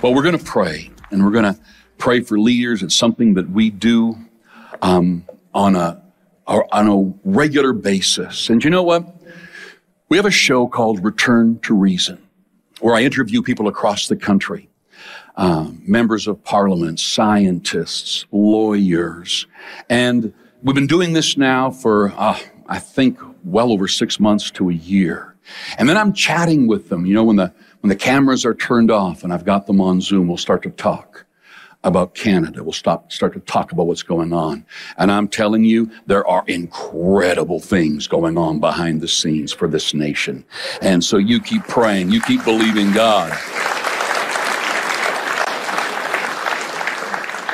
Well, we're going to pray, and we're going to pray for leaders. It's something that we do um, on a on a regular basis. And you know what? We have a show called Return to Reason, where I interview people across the country. Uh, members of parliament, scientists, lawyers. And we've been doing this now for, uh, I think, well over six months to a year. And then I'm chatting with them. You know, when the, when the cameras are turned off and I've got them on Zoom, we'll start to talk about Canada. We'll stop, start to talk about what's going on. And I'm telling you, there are incredible things going on behind the scenes for this nation. And so you keep praying, you keep believing God.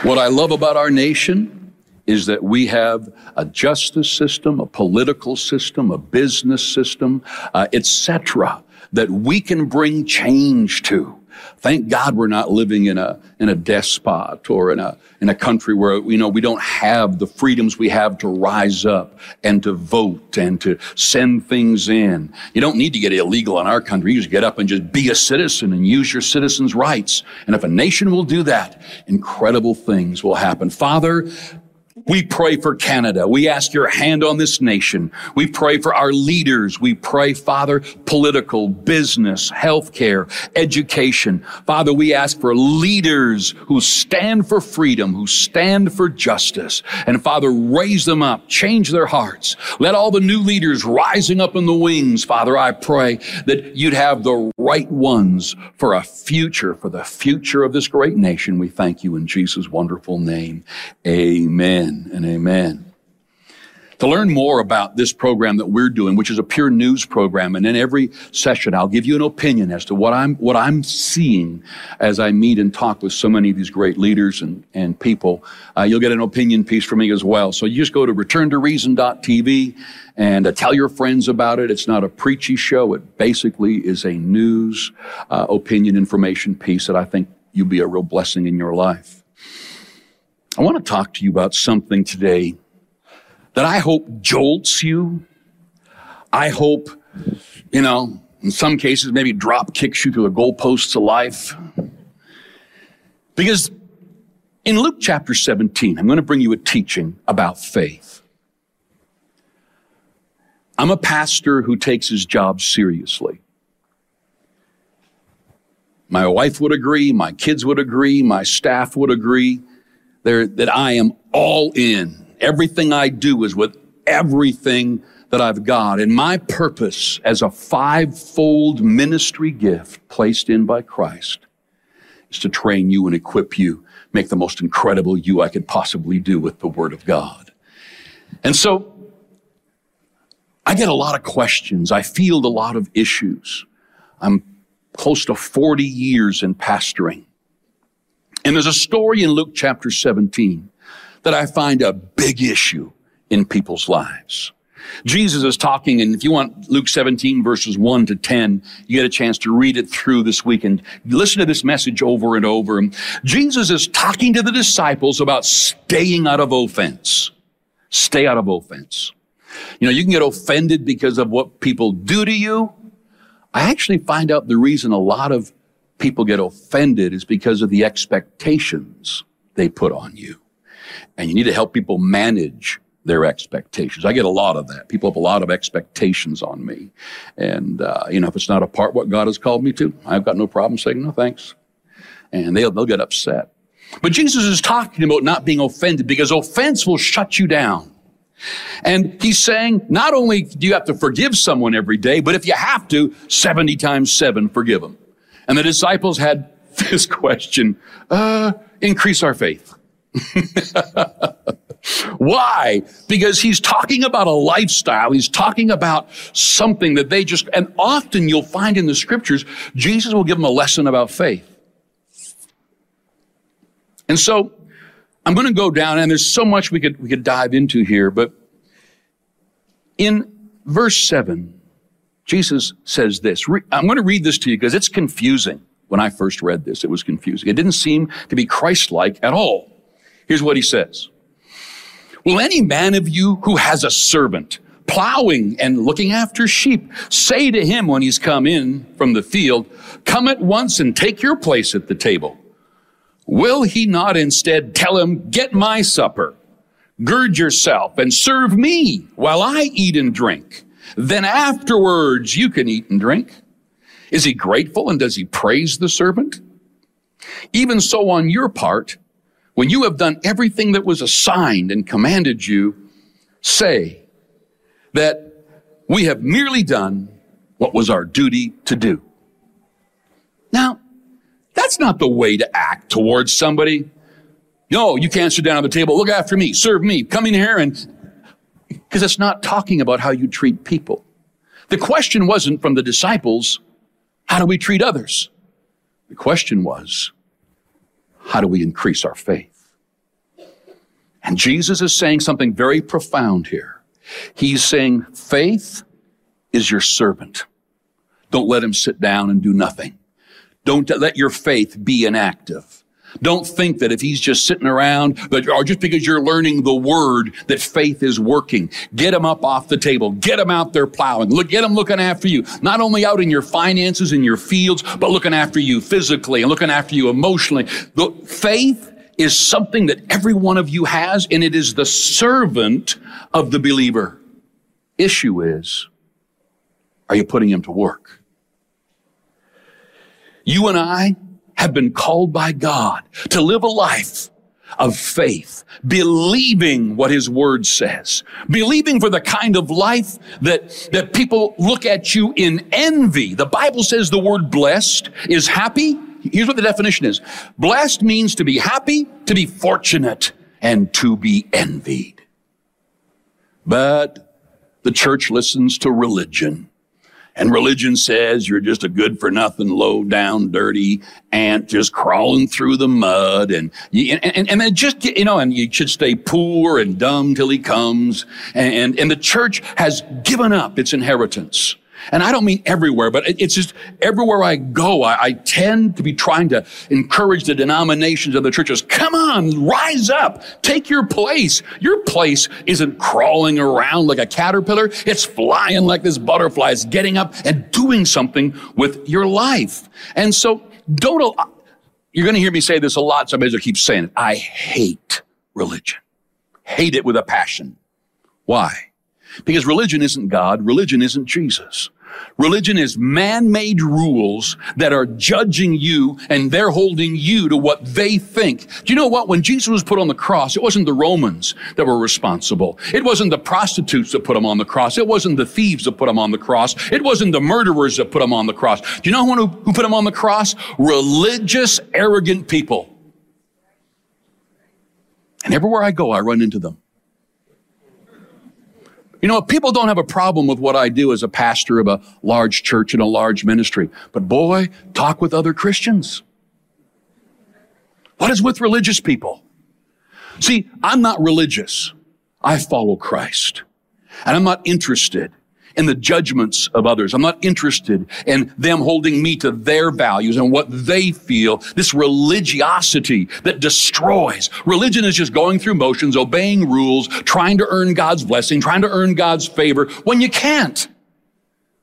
What I love about our nation is that we have a justice system, a political system, a business system, uh, etc., that we can bring change to. Thank God we're not living in a, in a despot or in a, in a country where, you know, we don't have the freedoms we have to rise up and to vote and to send things in. You don't need to get illegal in our country. You just get up and just be a citizen and use your citizens' rights. And if a nation will do that, incredible things will happen. Father, we pray for Canada. We ask your hand on this nation. We pray for our leaders. We pray, Father, political, business, healthcare, education. Father, we ask for leaders who stand for freedom, who stand for justice. And Father, raise them up, change their hearts. Let all the new leaders rising up in the wings, Father, I pray that you'd have the right ones for a future, for the future of this great nation. We thank you in Jesus' wonderful name. Amen and amen. To learn more about this program that we're doing, which is a pure news program, and in every session I'll give you an opinion as to what I'm what I'm seeing as I meet and talk with so many of these great leaders and, and people. Uh, you'll get an opinion piece from me as well. So you just go to returntoreason.tv and uh, tell your friends about it. It's not a preachy show. It basically is a news, uh, opinion, information piece that I think you'll be a real blessing in your life. I want to talk to you about something today that I hope jolts you. I hope, you know, in some cases, maybe drop kicks you through the goalposts of life. Because in Luke chapter 17, I'm going to bring you a teaching about faith. I'm a pastor who takes his job seriously. My wife would agree, my kids would agree, my staff would agree there, that I am all in. Everything I do is with everything that I've got. And my purpose as a fivefold ministry gift placed in by Christ is to train you and equip you, make the most incredible you I could possibly do with the Word of God. And so I get a lot of questions. I field a lot of issues. I'm close to 40 years in pastoring. And there's a story in Luke chapter 17 that I find a big issue in people's lives. Jesus is talking, and if you want Luke 17 verses 1 to 10, you get a chance to read it through this week and listen to this message over and over. Jesus is talking to the disciples about staying out of offense. Stay out of offense. You know, you can get offended because of what people do to you. I actually find out the reason a lot of people get offended is because of the expectations they put on you. And you need to help people manage their expectations. I get a lot of that. People have a lot of expectations on me. And, uh, you know, if it's not a part what God has called me to, I've got no problem saying no thanks. And they'll, they'll get upset. But Jesus is talking about not being offended because offense will shut you down. And he's saying, not only do you have to forgive someone every day, but if you have to, 70 times 7, forgive them. And the disciples had this question, uh, increase our faith. Why? Because he's talking about a lifestyle. He's talking about something that they just, and often you'll find in the scriptures, Jesus will give them a lesson about faith. And so I'm going to go down and there's so much we could, we could dive into here, but in verse seven, Jesus says this. I'm going to read this to you because it's confusing. When I first read this, it was confusing. It didn't seem to be Christ-like at all. Here's what he says. Will any man of you who has a servant plowing and looking after sheep, say to him when he's come in from the field, come at once and take your place at the table. Will he not instead tell him, get my supper, gird yourself and serve me while I eat and drink? Then afterwards you can eat and drink. Is he grateful and does he praise the servant? Even so on your part, when you have done everything that was assigned and commanded you, say that we have merely done what was our duty to do. Now, that's not the way to act towards somebody. No, you can't sit down at the table. Look after me. Serve me. Come in here and, because it's not talking about how you treat people. The question wasn't from the disciples, how do we treat others? The question was, how do we increase our faith? And Jesus is saying something very profound here. He's saying, faith is your servant. Don't let him sit down and do nothing. Don't let your faith be inactive. Don't think that if he's just sitting around, or just because you're learning the word, that faith is working. Get him up off the table. Get him out there plowing. Look, get him looking after you. Not only out in your finances, in your fields, but looking after you physically and looking after you emotionally. The faith is something that every one of you has, and it is the servant of the believer. Issue is, are you putting him to work? You and I have been called by God to live a life of faith, believing what his word says, believing for the kind of life that, that people look at you in envy. The Bible says the word blessed is happy. Here's what the definition is. Blessed means to be happy, to be fortunate, and to be envied. But the church listens to religion. And religion says you're just a good for nothing, low down, dirty ant just crawling through the mud. And, you, and, and, and just, you know, and you should stay poor and dumb till he comes. And, and the church has given up its inheritance. And I don't mean everywhere, but it's just everywhere I go, I, I, tend to be trying to encourage the denominations of the churches. Come on, rise up, take your place. Your place isn't crawling around like a caterpillar. It's flying like this butterfly. It's getting up and doing something with your life. And so don't, you're going to hear me say this a lot. So I may as well keep saying it. I hate religion. Hate it with a passion. Why? Because religion isn't God. Religion isn't Jesus. Religion is man-made rules that are judging you and they're holding you to what they think. Do you know what? When Jesus was put on the cross, it wasn't the Romans that were responsible. It wasn't the prostitutes that put him on the cross. It wasn't the thieves that put him on the cross. It wasn't the murderers that put him on the cross. Do you know who, who put him on the cross? Religious, arrogant people. And everywhere I go, I run into them. You know, people don't have a problem with what I do as a pastor of a large church and a large ministry. But boy, talk with other Christians. What is with religious people? See, I'm not religious. I follow Christ. And I'm not interested in the judgments of others. I'm not interested in them holding me to their values and what they feel. This religiosity that destroys. Religion is just going through motions, obeying rules, trying to earn God's blessing, trying to earn God's favor when you can't.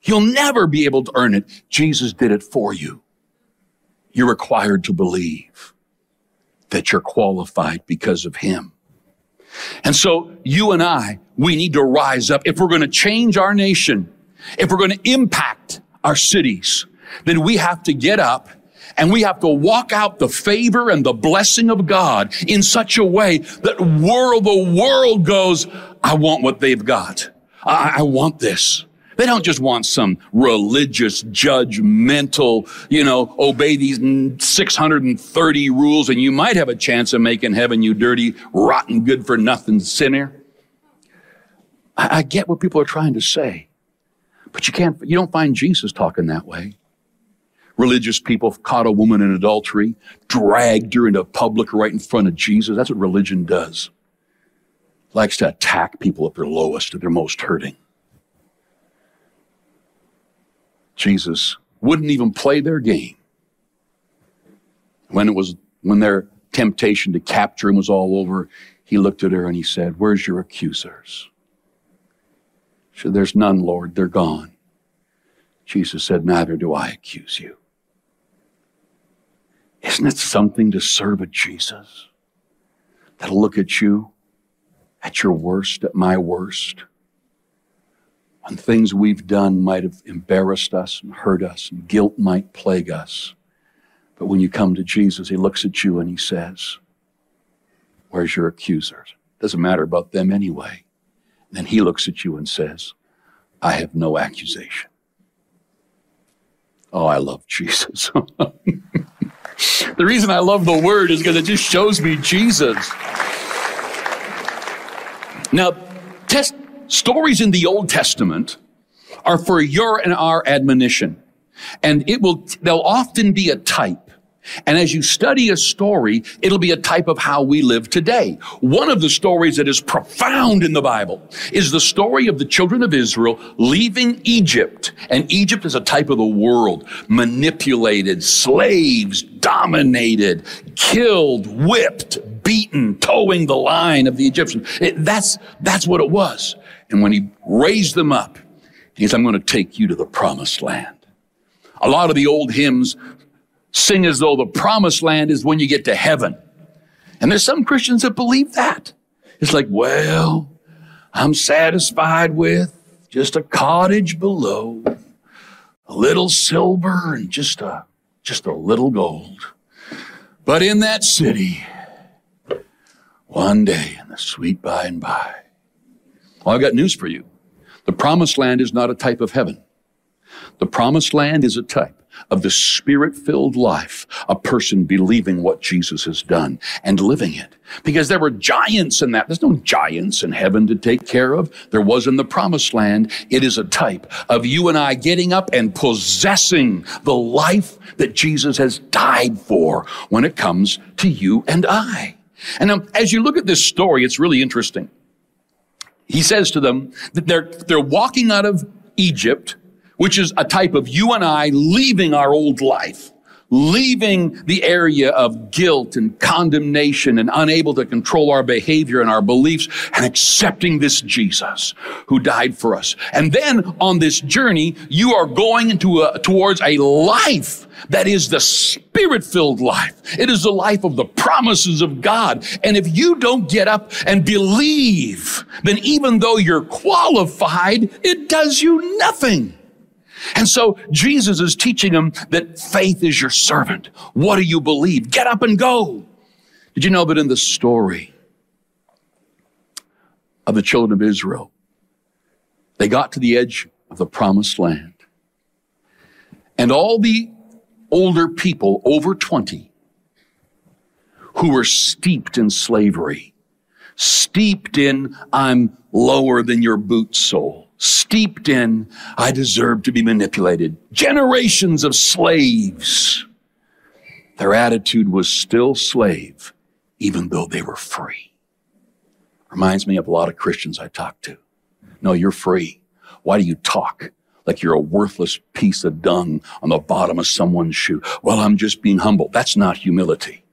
You'll never be able to earn it. Jesus did it for you. You're required to believe that you're qualified because of Him. And so you and I, we need to rise up. If we're going to change our nation, if we're going to impact our cities, then we have to get up and we have to walk out the favor and the blessing of God in such a way that world, the world goes, I want what they've got. I, I want this. They don't just want some religious, judgmental, you know, obey these 630 rules and you might have a chance of making heaven, you dirty, rotten, good for nothing sinner. I, I get what people are trying to say, but you can't, you don't find Jesus talking that way. Religious people caught a woman in adultery, dragged her into public right in front of Jesus. That's what religion does. Likes to attack people at their lowest, at their most hurting. Jesus wouldn't even play their game. When it was, when their temptation to capture him was all over, he looked at her and he said, Where's your accusers? She said, There's none, Lord, they're gone. Jesus said, Neither do I accuse you. Isn't it something to serve a Jesus that'll look at you at your worst, at my worst? When things we've done might have embarrassed us and hurt us, and guilt might plague us. But when you come to Jesus, He looks at you and He says, Where's your accusers? Doesn't matter about them anyway. And then He looks at you and says, I have no accusation. Oh, I love Jesus. the reason I love the word is because it just shows me Jesus. Now, test stories in the Old Testament are for your and our admonition. And it will, they'll often be a type and as you study a story, it'll be a type of how we live today. One of the stories that is profound in the Bible is the story of the children of Israel leaving Egypt. And Egypt is a type of the world, manipulated, slaves, dominated, killed, whipped, beaten, towing the line of the Egyptians. It, that's, that's what it was. And when he raised them up, he says, I'm going to take you to the promised land. A lot of the old hymns sing as though the promised land is when you get to heaven. And there's some Christians that believe that. It's like, well, I'm satisfied with just a cottage below, a little silver and just a, just a little gold. But in that city, one day in the sweet by and by. Well, I've got news for you. The promised land is not a type of heaven. The promised land is a type of the spirit filled life, a person believing what Jesus has done and living it. Because there were giants in that. There's no giants in heaven to take care of. There was in the promised land. It is a type of you and I getting up and possessing the life that Jesus has died for when it comes to you and I. And now, as you look at this story, it's really interesting. He says to them that they're, they're walking out of Egypt which is a type of you and I leaving our old life, leaving the area of guilt and condemnation and unable to control our behavior and our beliefs and accepting this Jesus who died for us. And then on this journey, you are going into a, towards a life that is the spirit filled life. It is the life of the promises of God. And if you don't get up and believe, then even though you're qualified, it does you nothing. And so Jesus is teaching them that faith is your servant. What do you believe? Get up and go. Did you know that in the story of the children of Israel, they got to the edge of the promised land. And all the older people over 20 who were steeped in slavery, steeped in, I'm lower than your boot sole steeped in, I deserve to be manipulated. Generations of slaves. Their attitude was still slave, even though they were free. Reminds me of a lot of Christians I talk to. No, you're free. Why do you talk like you're a worthless piece of dung on the bottom of someone's shoe? Well, I'm just being humble. That's not humility.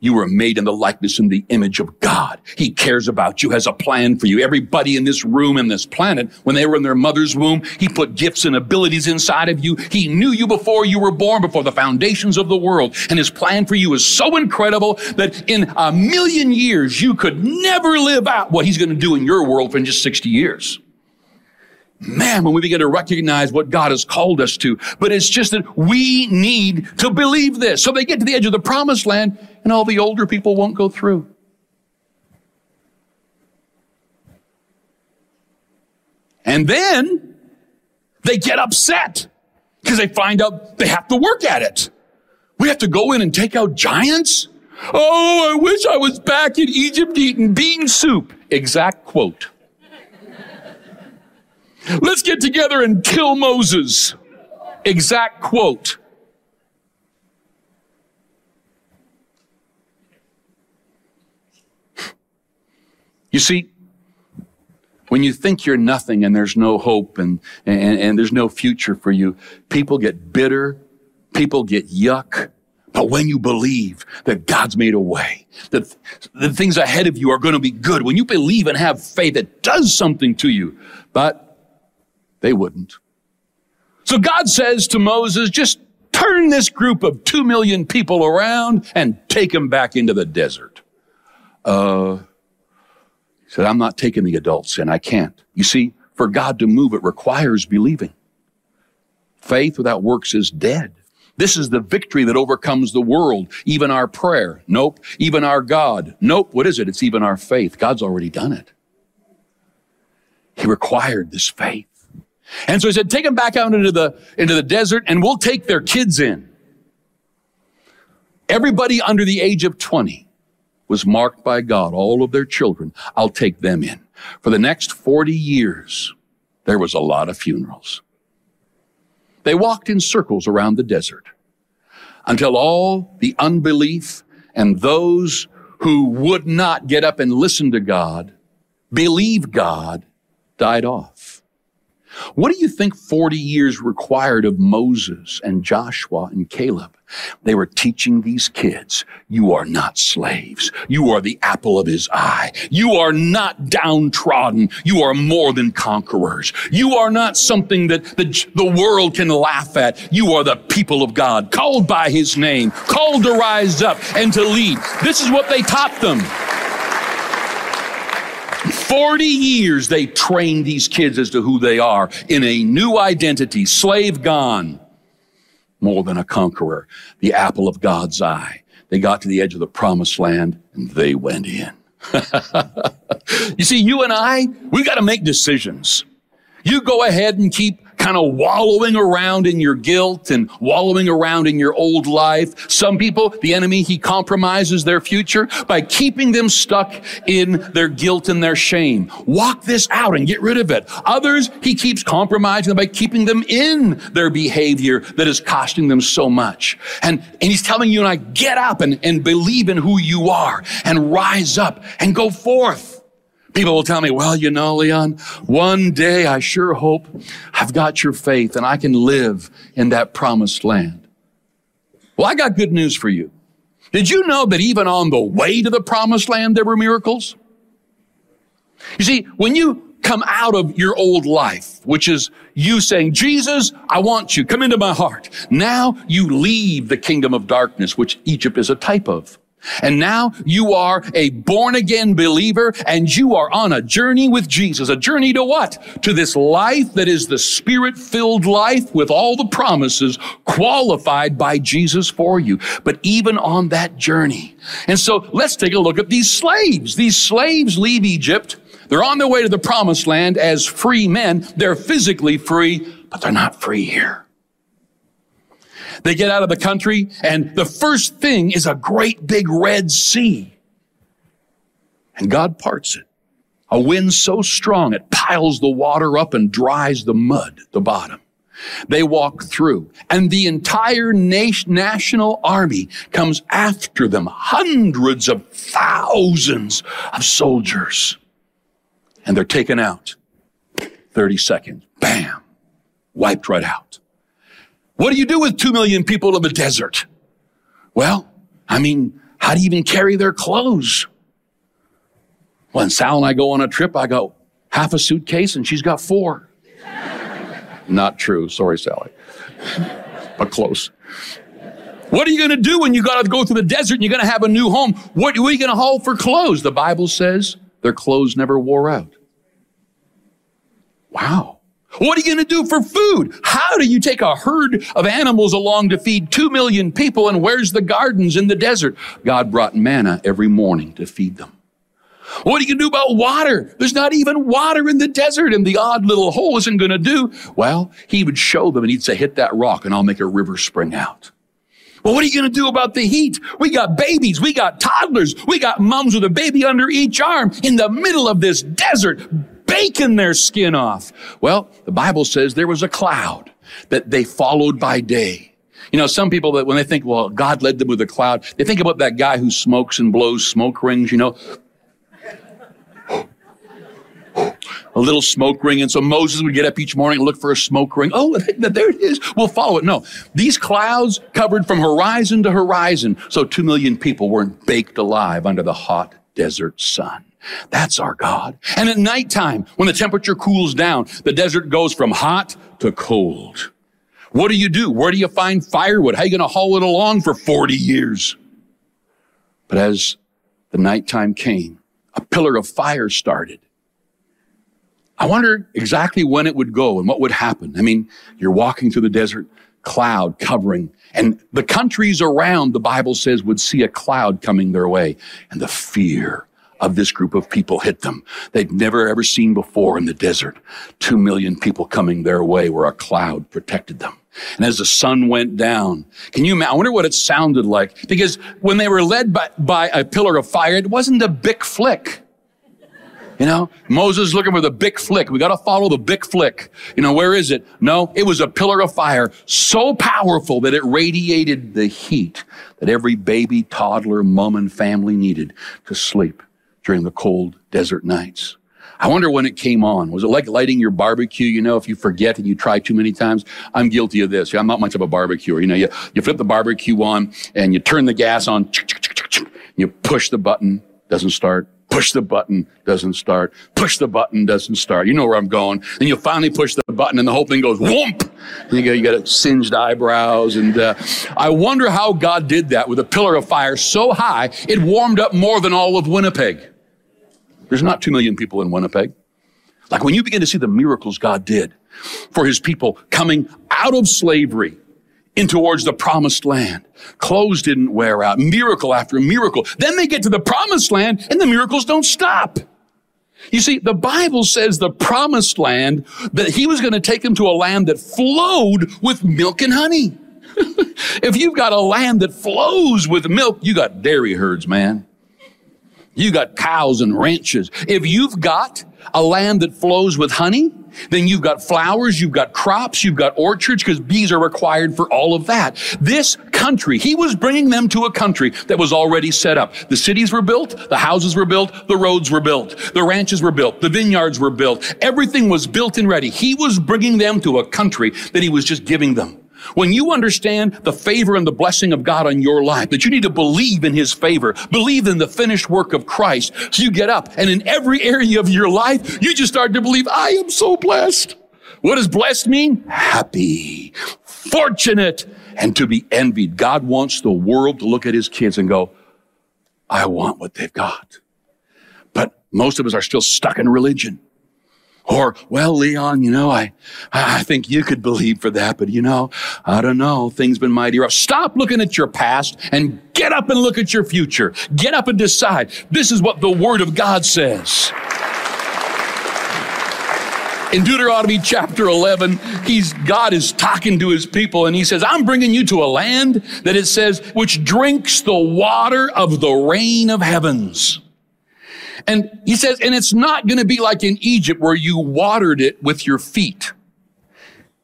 You were made in the likeness and the image of God. He cares about you, has a plan for you. Everybody in this room, in this planet, when they were in their mother's womb, He put gifts and abilities inside of you. He knew you before you were born, before the foundations of the world. And His plan for you is so incredible that in a million years, you could never live out what He's going to do in your world for just 60 years man, when we begin to recognize what God has called us to. But it's just that we need to believe this. So they get to the edge of the promised land and all the older people won't go through. And then they get upset because they find out they have to work at it. We have to go in and take out giants. Oh, I wish I was back in Egypt eating bean soup. Exact quote. Let's get together and kill Moses. Exact quote. You see, when you think you're nothing and there's no hope and, and, and there's no future for you, people get bitter, people get yuck, But when you believe that God's made a way, that the things ahead of you are going to be good, when you believe and have faith, it does something to you. But they wouldn't. So God says to Moses, just turn this group of two million people around and take them back into the desert. Uh, he said, I'm not taking the adults and I can't. You see, for God to move, it requires believing. Faith without works is dead. This is the victory that overcomes the world, even our prayer. Nope. Even our God. Nope. What is it? It's even our faith. God's already done it. He required this faith. And so he said, take them back out into the, into the desert and we'll take their kids in. Everybody under the age of 20 was marked by God, all of their children. I'll take them in. For the next 40 years, there was a lot of funerals. They walked in circles around the desert until all the unbelief and those who would not get up and listen to God, believe God, died off. What do you think 40 years required of Moses and Joshua and Caleb? They were teaching these kids, you are not slaves. You are the apple of his eye. You are not downtrodden. You are more than conquerors. You are not something that the, the world can laugh at. You are the people of God, called by his name, called to rise up and to lead. This is what they taught them. 40 years they trained these kids as to who they are in a new identity, slave gone, more than a conqueror, the apple of God's eye. They got to the edge of the promised land and they went in. you see, you and I, we got to make decisions. You go ahead and keep kind of wallowing around in your guilt and wallowing around in your old life. Some people, the enemy, he compromises their future by keeping them stuck in their guilt and their shame. Walk this out and get rid of it. Others, he keeps compromising them by keeping them in their behavior that is costing them so much. And, and he's telling you and I, get up and, and believe in who you are and rise up and go forth. People will tell me, well, you know, Leon, one day I sure hope I've got your faith and I can live in that promised land. Well, I got good news for you. Did you know that even on the way to the promised land, there were miracles? You see, when you come out of your old life, which is you saying, Jesus, I want you, come into my heart. Now you leave the kingdom of darkness, which Egypt is a type of. And now you are a born again believer and you are on a journey with Jesus. A journey to what? To this life that is the spirit filled life with all the promises qualified by Jesus for you. But even on that journey. And so let's take a look at these slaves. These slaves leave Egypt. They're on their way to the promised land as free men. They're physically free, but they're not free here. They get out of the country and the first thing is a great big Red Sea. And God parts it. A wind so strong it piles the water up and dries the mud at the bottom. They walk through and the entire nation, national army comes after them. Hundreds of thousands of soldiers. And they're taken out. 30 seconds. Bam. Wiped right out. What do you do with two million people in the desert? Well, I mean, how do you even carry their clothes? When Sal and I go on a trip, I go, half a suitcase and she's got four. Not true. Sorry, Sally. but close. What are you going to do when you got to go through the desert and you're going to have a new home? What are you going to haul for clothes? The Bible says their clothes never wore out. Wow. What are you going to do for food? How do you take a herd of animals along to feed two million people and where's the gardens in the desert? God brought manna every morning to feed them. What are you going to do about water? There's not even water in the desert and the odd little hole isn't going to do. Well, he would show them and he'd say, hit that rock and I'll make a river spring out. Well, what are you going to do about the heat? We got babies. We got toddlers. We got moms with a baby under each arm in the middle of this desert baking their skin off. Well, the Bible says there was a cloud that they followed by day. You know, some people that when they think, well, God led them with a cloud, they think about that guy who smokes and blows smoke rings, you know. a little smoke ring. And so Moses would get up each morning and look for a smoke ring. Oh, there it is. We'll follow it. No, these clouds covered from horizon to horizon. So two million people weren't baked alive under the hot desert sun. That's our God. And at nighttime, when the temperature cools down, the desert goes from hot to cold. What do you do? Where do you find firewood? How are you going to haul it along for 40 years? But as the nighttime came, a pillar of fire started. I wonder exactly when it would go and what would happen. I mean, you're walking through the desert, cloud covering, and the countries around, the Bible says, would see a cloud coming their way, and the fear of this group of people hit them. They'd never ever seen before in the desert. Two million people coming their way where a cloud protected them. And as the sun went down, can you imagine? I wonder what it sounded like. Because when they were led by, by a pillar of fire, it wasn't a big flick. You know, Moses looking for the big flick. We got to follow the big flick. You know, where is it? No, it was a pillar of fire so powerful that it radiated the heat that every baby, toddler, mom, and family needed to sleep during the cold desert nights. I wonder when it came on. Was it like lighting your barbecue? You know, if you forget and you try too many times, I'm guilty of this. I'm not much of a barbecuer. You know, you, you flip the barbecue on and you turn the gas on, you push the button, doesn't start. Push the button, doesn't start. Push the button, doesn't start. You know where I'm going. Then you finally push the button and the whole thing goes whoomp. And you got, you got singed eyebrows. And uh, I wonder how God did that with a pillar of fire so high, it warmed up more than all of Winnipeg. There's not two million people in Winnipeg. Like when you begin to see the miracles God did for his people coming out of slavery in towards the promised land. Clothes didn't wear out, miracle after miracle. Then they get to the promised land and the miracles don't stop. You see, the Bible says the promised land, that he was going to take them to a land that flowed with milk and honey. if you've got a land that flows with milk, you got dairy herds, man. You got cows and ranches. If you've got a land that flows with honey, then you've got flowers, you've got crops, you've got orchards, because bees are required for all of that. This country, he was bringing them to a country that was already set up. The cities were built, the houses were built, the roads were built, the ranches were built, the vineyards were built. Everything was built and ready. He was bringing them to a country that he was just giving them. When you understand the favor and the blessing of God on your life, that you need to believe in His favor, believe in the finished work of Christ, so you get up and in every area of your life, you just start to believe, I am so blessed. What does blessed mean? Happy, fortunate, and to be envied. God wants the world to look at His kids and go, I want what they've got. But most of us are still stuck in religion. Or, well, Leon, you know, I, I think you could believe for that, but you know, I don't know. Things been mighty rough. Stop looking at your past and get up and look at your future. Get up and decide. This is what the Word of God says. In Deuteronomy chapter 11, he's, God is talking to his people and he says, I'm bringing you to a land that it says, which drinks the water of the rain of heavens. And he says, and it's not going to be like in Egypt where you watered it with your feet.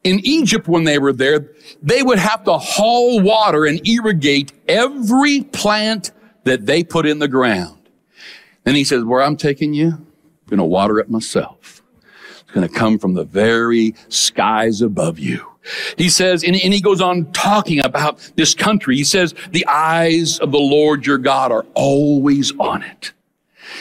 In Egypt, when they were there, they would have to haul water and irrigate every plant that they put in the ground. And he says, where I'm taking you, I'm going to water it myself. It's going to come from the very skies above you. He says, and, and, he goes on talking about this country. He says, the eyes of the Lord your God are always on it.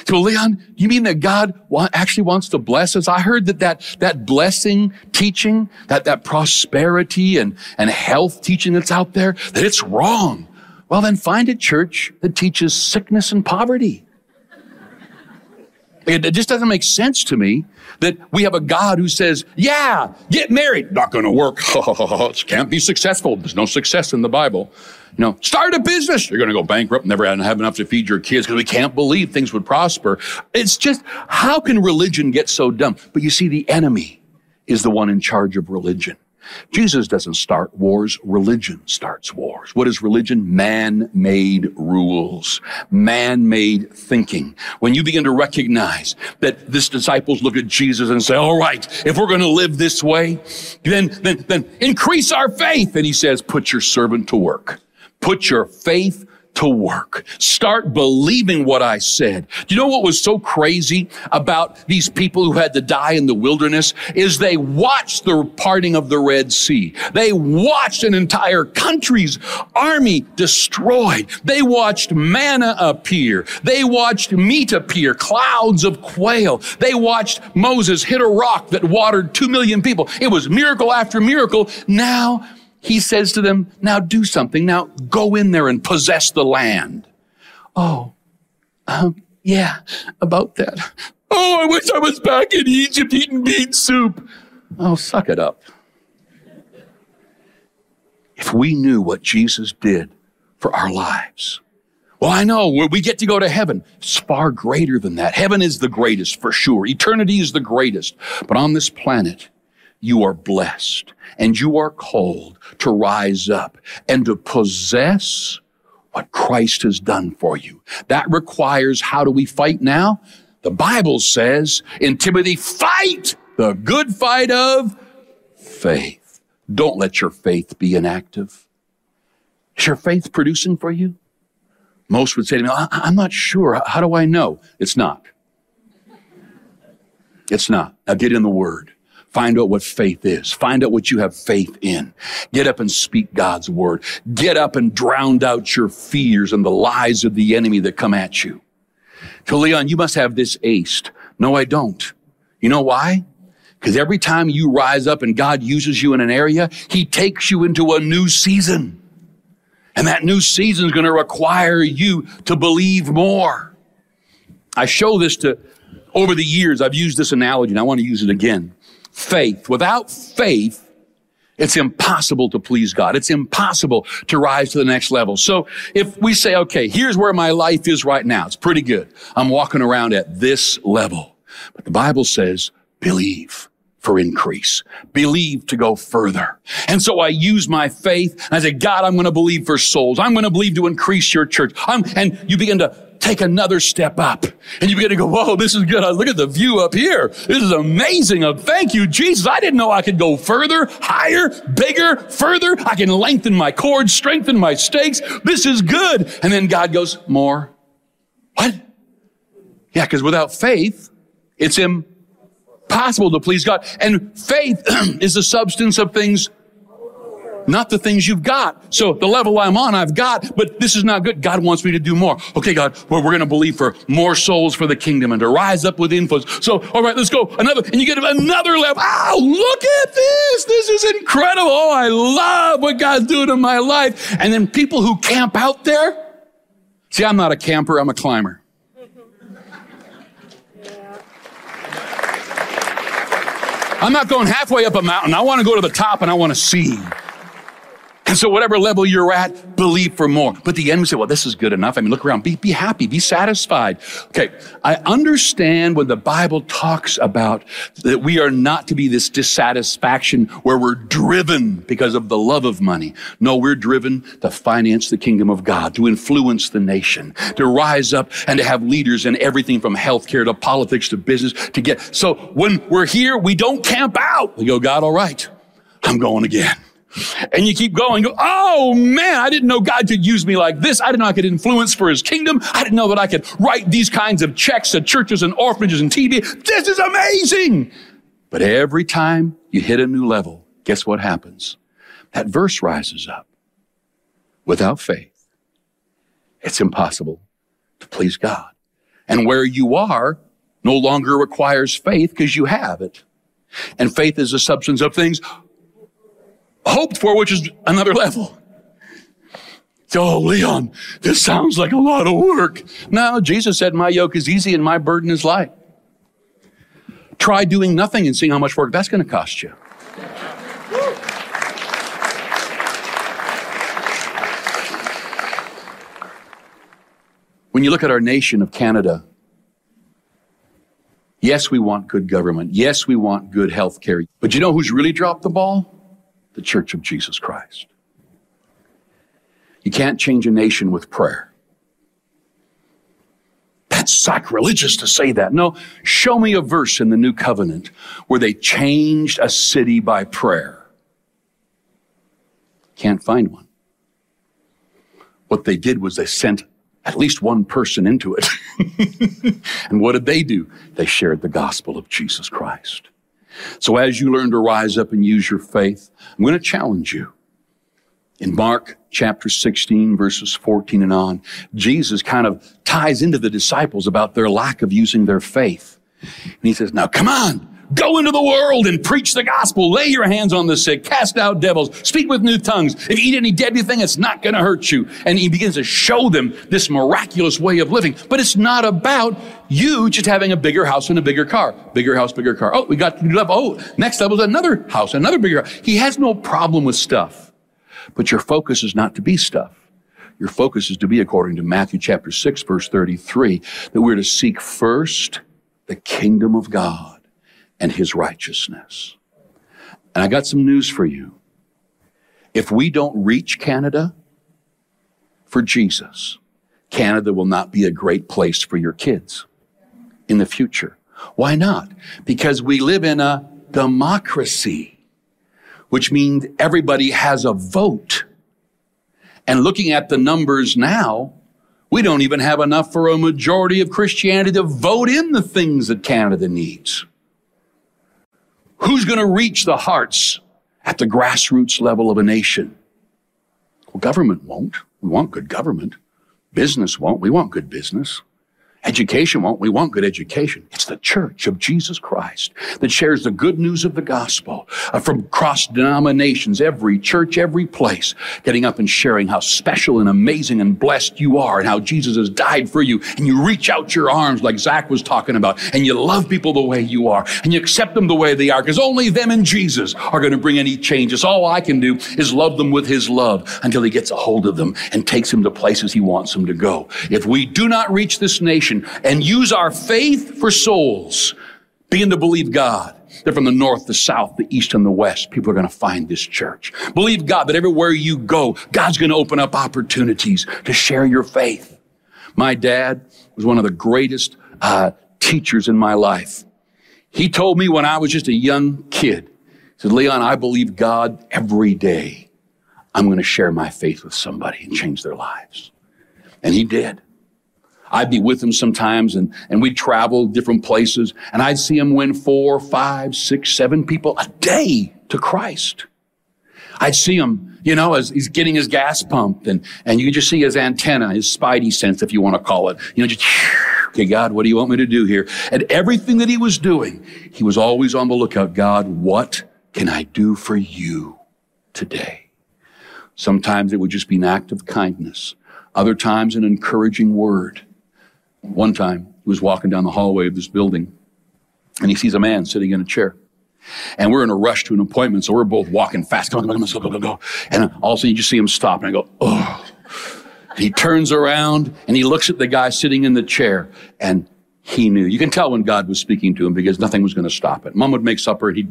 So, Leon, you mean that God actually wants to bless us? I heard that that, that blessing teaching, that, that prosperity and, and health teaching that's out there, that it's wrong. Well, then find a church that teaches sickness and poverty. It, it just doesn't make sense to me that we have a God who says, yeah, get married. Not going to work. can't be successful. There's no success in the Bible. You know, start a business. You're going to go bankrupt, never have enough to feed your kids because we can't believe things would prosper. It's just, how can religion get so dumb? But you see, the enemy is the one in charge of religion. Jesus doesn't start wars, religion starts wars. What is religion? Man-made rules, man-made thinking. When you begin to recognize that this disciples look at Jesus and say, all right, if we're going to live this way, then, then, then increase our faith. And he says, put your servant to work. Put your faith to work. Start believing what I said. Do you know what was so crazy about these people who had to die in the wilderness is they watched the parting of the Red Sea. They watched an entire country's army destroyed. They watched manna appear. They watched meat appear, clouds of quail. They watched Moses hit a rock that watered two million people. It was miracle after miracle. Now he says to them, now do something. Now go in there and possess the land. Oh, um, yeah, about that. Oh, I wish I was back in Egypt eating bean soup. Oh, suck it up. If we knew what Jesus did for our lives, well, I know we get to go to heaven. It's far greater than that. Heaven is the greatest for sure. Eternity is the greatest. But on this planet, you are blessed and you are called to rise up and to possess what Christ has done for you. That requires how do we fight now? The Bible says in Timothy, fight the good fight of faith. Don't let your faith be inactive. Is your faith producing for you? Most would say to me, I'm not sure. How do I know? It's not. It's not. Now get in the Word. Find out what faith is. Find out what you have faith in. Get up and speak God's word. Get up and drown out your fears and the lies of the enemy that come at you. So Leon, you must have this aced. No, I don't. You know why? Because every time you rise up and God uses you in an area, He takes you into a new season. And that new season is going to require you to believe more. I show this to, over the years, I've used this analogy and I want to use it again faith. Without faith, it's impossible to please God. It's impossible to rise to the next level. So if we say, okay, here's where my life is right now. It's pretty good. I'm walking around at this level. But the Bible says, believe for increase. Believe to go further. And so I use my faith and I say, God, I'm going to believe for souls. I'm going to believe to increase your church. I'm, and you begin to take another step up. And you begin to go, whoa, this is good. Look at the view up here. This is amazing. Oh, thank you, Jesus. I didn't know I could go further, higher, bigger, further. I can lengthen my cords, strengthen my stakes. This is good. And then God goes, more. What? Yeah, because without faith, it's impossible to please God. And faith is the substance of things not the things you've got. So the level I'm on, I've got, but this is not good. God wants me to do more. Okay, God, well, we're going to believe for more souls for the kingdom and to rise up with influence. So, all right, let's go another, and you get another level. Oh, look at this. This is incredible. Oh, I love what God's doing in my life. And then people who camp out there. See, I'm not a camper. I'm a climber. I'm not going halfway up a mountain. I want to go to the top and I want to see. And so whatever level you're at, believe for more. But the enemy say, well, this is good enough. I mean, look around, be, be happy, be satisfied. Okay. I understand when the Bible talks about that we are not to be this dissatisfaction where we're driven because of the love of money. No, we're driven to finance the kingdom of God, to influence the nation, to rise up and to have leaders in everything from healthcare to politics to business to get. So when we're here, we don't camp out. We go, God, all right, I'm going again. And you keep going. Go, oh man, I didn't know God could use me like this. I didn't know I could influence for his kingdom. I didn't know that I could write these kinds of checks to churches and orphanages and TV. This is amazing. But every time you hit a new level, guess what happens? That verse rises up. Without faith, it's impossible to please God. And where you are no longer requires faith because you have it. And faith is the substance of things hoped for, which is another level. Oh, Leon, this sounds like a lot of work. No, Jesus said, My yoke is easy and my burden is light. Try doing nothing and seeing how much work that's going to cost you. When you look at our nation of Canada, yes, we want good government. Yes, we want good health care. But you know who's really dropped the ball? The church of Jesus Christ. You can't change a nation with prayer. That's sacrilegious to say that. No, show me a verse in the new covenant where they changed a city by prayer. Can't find one. What they did was they sent at least one person into it. and what did they do? They shared the gospel of Jesus Christ. So as you learn to rise up and use your faith, I'm going to challenge you. In Mark chapter 16, verses 14 and on, Jesus kind of ties into the disciples about their lack of using their faith. And he says, now come on, Go into the world and preach the gospel. Lay your hands on the sick. Cast out devils. Speak with new tongues. If you eat any deadly thing, it's not going to hurt you. And he begins to show them this miraculous way of living. But it's not about you just having a bigger house and a bigger car. Bigger house, bigger car. Oh, we got to level. Oh, next level is another house, another bigger. He has no problem with stuff. But your focus is not to be stuff. Your focus is to be, according to Matthew chapter 6, verse 33, that we're to seek first the kingdom of God and his righteousness. And I got some news for you. If we don't reach Canada for Jesus, Canada will not be a great place for your kids in the future. Why not? Because we live in a democracy, which means everybody has a vote. And looking at the numbers now, we don't even have enough for a majority of Christianity to vote in the things that Canada needs. Who's going to reach the hearts at the grassroots level of a nation? Well, government won't. We want good government. Business won't. We want good business. Education won't. We want good education. It's the church of Jesus Christ that shares the good news of the gospel uh, from cross denominations, every church, every place, getting up and sharing how special and amazing and blessed you are and how Jesus has died for you. And you reach out your arms like Zach was talking about and you love people the way you are and you accept them the way they are because only them and Jesus are going to bring any changes. All I can do is love them with his love until he gets a hold of them and takes them to places he wants them to go. If we do not reach this nation, and use our faith for souls. Begin to believe God that from the north, the south, the east, and the west, people are going to find this church. Believe God that everywhere you go, God's going to open up opportunities to share your faith. My dad was one of the greatest uh, teachers in my life. He told me when I was just a young kid, he said, Leon, I believe God every day. I'm going to share my faith with somebody and change their lives. And he did. I'd be with him sometimes and, and we'd travel different places and I'd see him win four, five, six, seven people a day to Christ. I'd see him, you know, as he's getting his gas pumped and, and you just see his antenna, his spidey sense, if you want to call it, you know, just, okay, God, what do you want me to do here? And everything that he was doing, he was always on the lookout. God, what can I do for you today? Sometimes it would just be an act of kindness. Other times an encouraging word. One time, he was walking down the hallway of this building and he sees a man sitting in a chair. And we're in a rush to an appointment, so we're both walking fast. Come on, go, go, go, go. And all of a sudden, you just see him stop, and I go, oh. He turns around and he looks at the guy sitting in the chair, and he knew. You can tell when God was speaking to him because nothing was going to stop it. Mom would make supper, he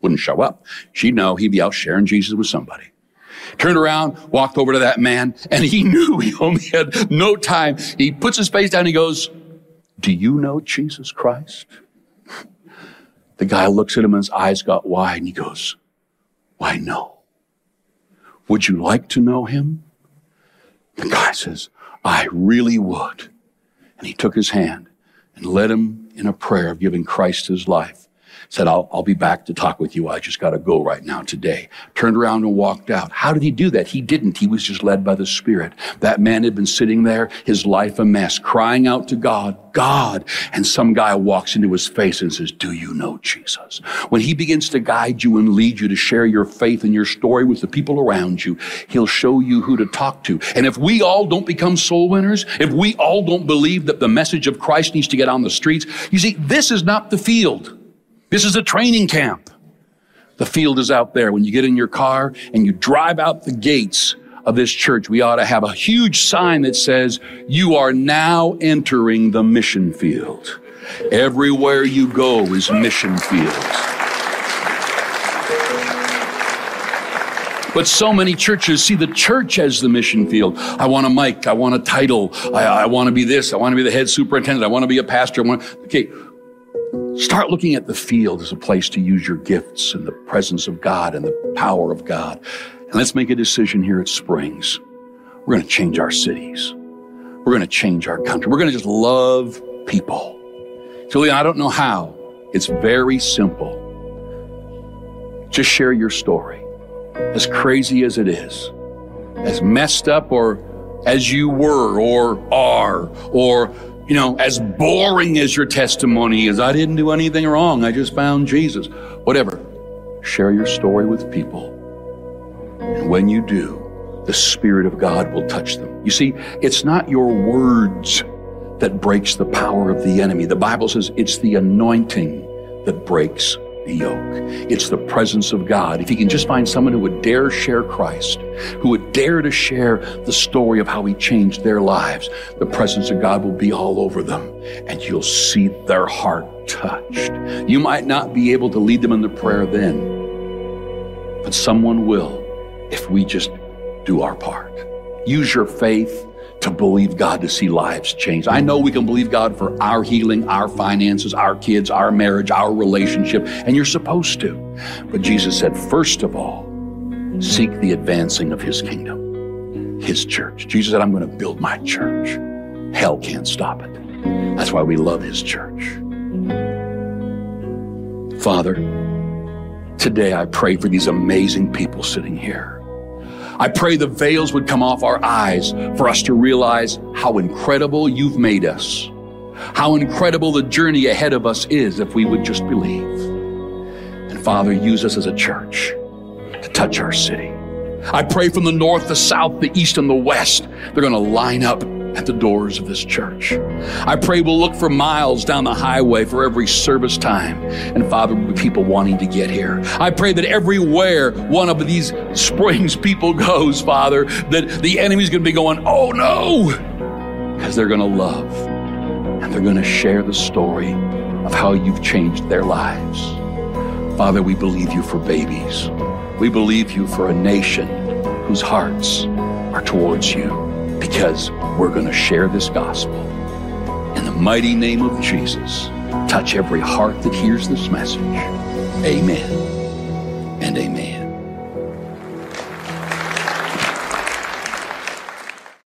wouldn't show up. She'd know he'd be out sharing Jesus with somebody turned around, walked over to that man, and he knew he only had no time. He puts his face down and he goes, Do you know Jesus Christ? The guy looks at him and his eyes got wide and he goes, Why no? Would you like to know him? The guy says, I really would. And he took his hand and led him in a prayer of giving Christ his life said, I'll, I'll be back to talk with you. I just got to go right now today. Turned around and walked out. How did he do that? He didn't. He was just led by the Spirit. That man had been sitting there, his life a mess, crying out to God, God. And some guy walks into his face and says, Do you know Jesus? When he begins to guide you and lead you to share your faith and your story with the people around you, he'll show you who to talk to. And if we all don't become soul winners, if we all don't believe that the message of Christ needs to get on the streets, you see, this is not the field. This is a training camp. The field is out there. When you get in your car and you drive out the gates of this church, we ought to have a huge sign that says, you are now entering the mission field. Everywhere you go is mission fields. But so many churches see the church as the mission field. I want a mic. I want a title. I, I want to be this. I want to be the head superintendent. I want to be a pastor. I want, okay, Start looking at the field as a place to use your gifts and the presence of God and the power of God. And let's make a decision here at Springs. we're going to change our cities. We're going to change our country. We're going to just love people. Julian, I don't know how. It's very simple. Just share your story. As crazy as it is, as messed up or as you were or are, or, you know, as boring as your testimony is, I didn't do anything wrong. I just found Jesus. Whatever. Share your story with people. And when you do, the Spirit of God will touch them. You see, it's not your words that breaks the power of the enemy. The Bible says it's the anointing that breaks the yoke. It's the presence of God. If you can just find someone who would dare share Christ, who would dare to share the story of how he changed their lives, the presence of God will be all over them and you'll see their heart touched. You might not be able to lead them in the prayer then, but someone will if we just do our part. Use your faith to believe God to see lives change. I know we can believe God for our healing, our finances, our kids, our marriage, our relationship, and you're supposed to. But Jesus said, first of all, seek the advancing of His kingdom, His church. Jesus said, I'm going to build my church. Hell can't stop it. That's why we love His church. Father, today I pray for these amazing people sitting here. I pray the veils would come off our eyes for us to realize how incredible you've made us, how incredible the journey ahead of us is if we would just believe. And Father, use us as a church to touch our city. I pray from the north, the south, the east, and the west, they're going to line up at the doors of this church. I pray we'll look for miles down the highway for every service time. And Father, will be people wanting to get here. I pray that everywhere one of these springs people goes, Father, that the enemy's going to be going, oh no, because they're going to love and they're going to share the story of how you've changed their lives. Father, we believe you for babies. We believe you for a nation whose hearts are towards you because we're going to share this gospel. In the mighty name of Jesus, touch every heart that hears this message. Amen and amen.